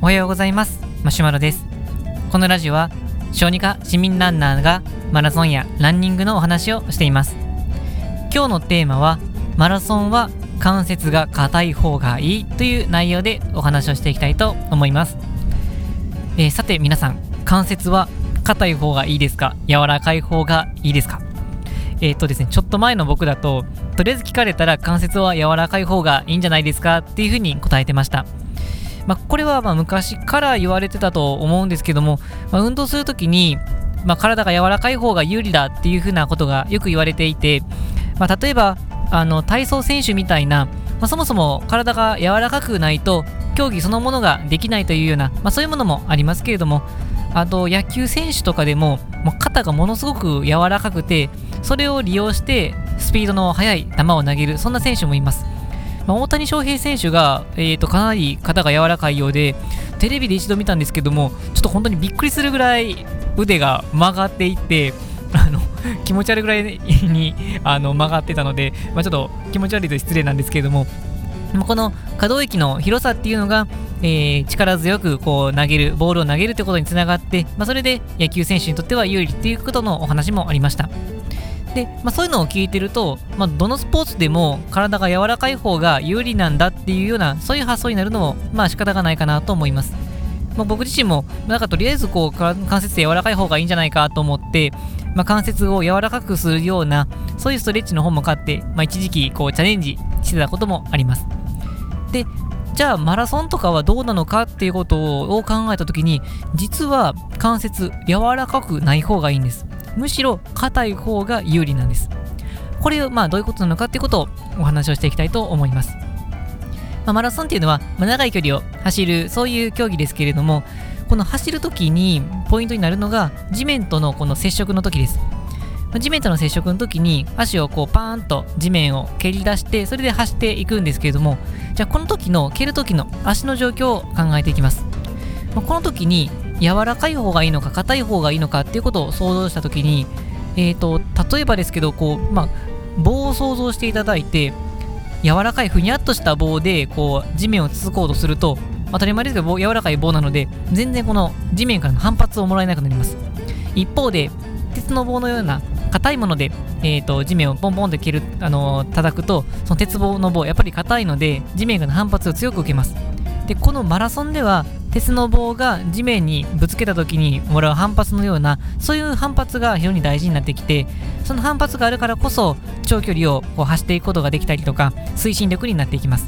おはようございます。マシュマロです。このラジオは小児科市民ランナーがマラソンやランニングのお話をしています。今日のテーマはマラソンは関節が硬い方がいいという内容でお話をしていきたいと思います、えー、さて皆さん関節は硬い方がいいですか？柔らかい方がいいですか？えっ、ー、とですね、ちょっと前の僕だと、とりあえず聞かれたら関節は柔らかい方がいいんじゃないですかっていうふうに答えてました。まあ、これはま昔から言われてたと思うんですけども、まあ、運動するときに、ま、体が柔らかい方が有利だっていうふうなことがよく言われていて、ま例えばあの体操選手みたいな、まそもそも体が柔らかくないと競技そのものができないというような、まそういうものもありますけれどもあと野球選手とかでももう肩がものすごく柔らかくてそれを利用してスピードの速い球を投げるそんな選手もいます、まあ、大谷翔平選手が、えーと、かなり肩が柔らかいようでテレビで一度見たんですけどもちょっと本当にびっくりするぐらい腕が曲がっていって あの気持ち悪いぐらいにあの曲がってたので、まあ、ちょっと気持ち悪いと失礼なんですけれどもこの可動域の広さっていうのが、えー、力強くこう投げるボールを投げるってことにつながって、まあ、それで野球選手にとっては有利っていうことのお話もありました。で、まあ、そういうのを聞いてると、まあ、どのスポーツでも体が柔らかい方が有利なんだっていうようなそういう発想になるのもまあ仕方がないかなと思います。まあ、僕自身もなんかとりあえずこう関節柔らかい方がいいんじゃないかと思って、まあ、関節を柔らかくするようなそういうストレッチの本も買って、まあ、一時期こうチャレンジしてたこともあります。でじゃあマラソンとかはどうなのかっていうことを考えた時に実は関節柔らかくない方がいいんですむしろ硬い方が有利なんです。これをまあどういうことなのかっていうことをお話をしていきたいと思います。まあ、マラソンっていうのは、まあ、長い距離を走るそういう競技ですけれどもこの走るときにポイントになるのが地面とのこの接触の時です。地面との接触の時に足をこうパーンと地面を蹴り出してそれで走っていくんですけれどもじゃあこの時の蹴る時の足の状況を考えていきます。この時に柔らかい方がいいのか硬い方がいいのかっていうことを想像した時に、えーと、例えばですけどこう、まあ、棒を想像していただいて柔らかいふにゃっとした棒でこう地面をつつこうとすると当たり前ですけど柔らかい棒なので全然この地面からの反発をもらえなくなります。一方で鉄の棒のような硬いもので、えーと、地面をポンポンと蹴る、あのー、叩くとその鉄棒の棒やっぱり硬いので地面からの反発を強く受けます。でこのマラソンでは鉄の棒が地面にぶつけた時にもらう反発のようなそういう反発が非常に大事になってきてその反発があるからこそ長距離をこう走っていくことができたりとか推進力になっていきます。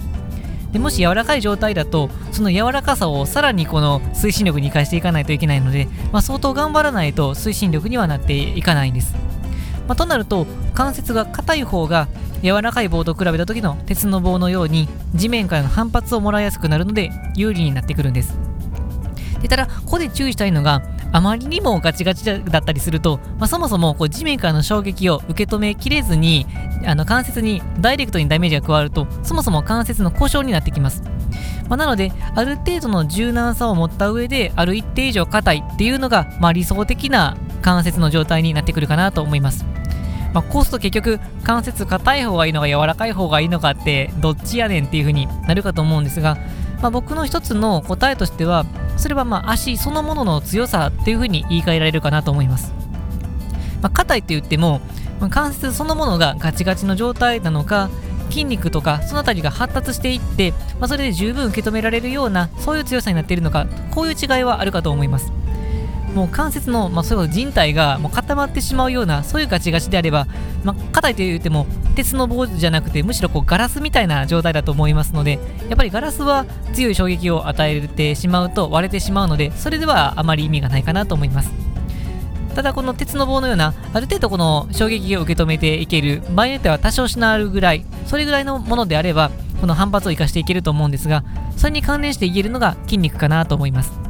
でもし柔らかい状態だとその柔らかさをさらにこの推進力に生かしていかないといけないので、まあ、相当頑張らないと推進力にはなっていかないんです、まあ、となると関節が硬い方が柔らかい棒と比べた時の鉄の棒のように地面からの反発をもらいやすくなるので有利になってくるんです。ただ、ここで注意したいのが、あまりにもガチガチだったりすると、まあ、そもそもこう地面からの衝撃を受け止めきれずに、あの関節にダイレクトにダメージが加わると、そもそも関節の故障になってきます。まあ、なので、ある程度の柔軟さを持った上で、ある一定以上硬いっていうのが、まあ、理想的な関節の状態になってくるかなと思います。まあ、こうすると結局関節硬い方がいいのか柔らかい方がいいのかってどっちやねんっていう風になるかと思うんですが、まあ、僕の一つの答えとしてはそれはまあ足そのものの強さっていうふうに言い換えられるかなと思います。まあ、硬いって言っても、まあ、関節そのものがガチガチの状態なのか筋肉とかその辺りが発達していって、まあ、それで十分受け止められるようなそういう強さになっているのかこういう違いはあるかと思います。もう関節の、まあ、そういう人体がもう固まってしまうようなそういうガチガチであれば、まあ、硬いと言っても鉄の棒じゃなくてむしろこうガラスみたいな状態だと思いますのでやっぱりガラスは強い衝撃を与えてしまうと割れてしまうのでそれではあまり意味がないかなと思います。ただこの鉄の棒のようなある程度この衝撃を受け止めていける場合によっては多少しなるぐらいそれぐらいのものであればこの反発を生かしていけると思うんですがそれに関連して言えるのが筋肉かなと思います。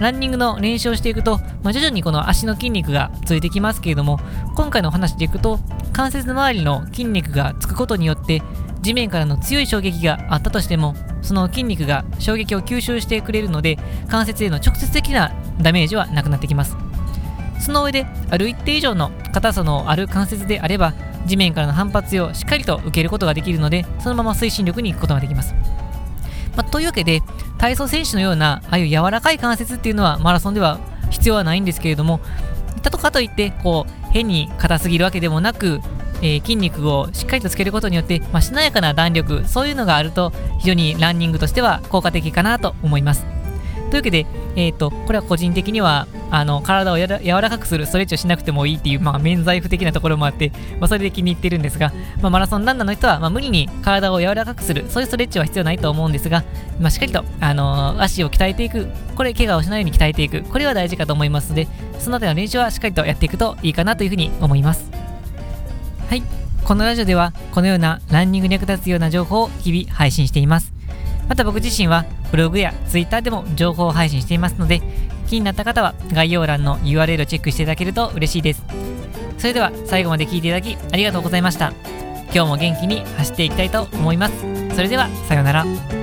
ランニングの練習をしていくと、まあ、徐々にこの足の筋肉がついてきますけれども、今回のお話でいくと、関節の周りの筋肉がつくことによって、地面からの強い衝撃があったとしても、その筋肉が衝撃を吸収してくれるので、関節への直接的なダメージはなくなってきます。その上で、ある一定以上の硬さのある関節であれば、地面からの反発をしっかりと受けることができるのでそのまま推進力に行くことができます、まあ、というわけで体操選手のようなああいう柔らかい関節っていうのはマラソンでは必要はないんですけれどもたとかといってこう変に硬すぎるわけでもなくえー、筋肉をしっかりとつけることによって、まあ、しなやかな弾力そういうのがあると非常にランニングとしては効果的かなと思います。というわけで、えーと、これは個人的にはあの体をや柔らかくするストレッチをしなくてもいいっていう、まあ、免罪符的なところもあって、まあ、それで気に入ってるんですが、まあ、マラソンランナーの人は、まあ、無理に体を柔らかくするそういうストレッチは必要ないと思うんですが、まあ、しっかりと、あのー、足を鍛えていくこれ怪我をしないように鍛えていくこれは大事かと思いますのでその辺りの練習はしっかりとやっていくといいかなというふうに思います。はい。このラジオではこのようなランニングに役立つような情報を日々配信しています。また僕自身はブログや Twitter でも情報を配信していますので気になった方は概要欄の URL をチェックしていただけると嬉しいです。それでは最後まで聴いていただきありがとうございました。今日も元気に走っていきたいと思います。それではさようなら。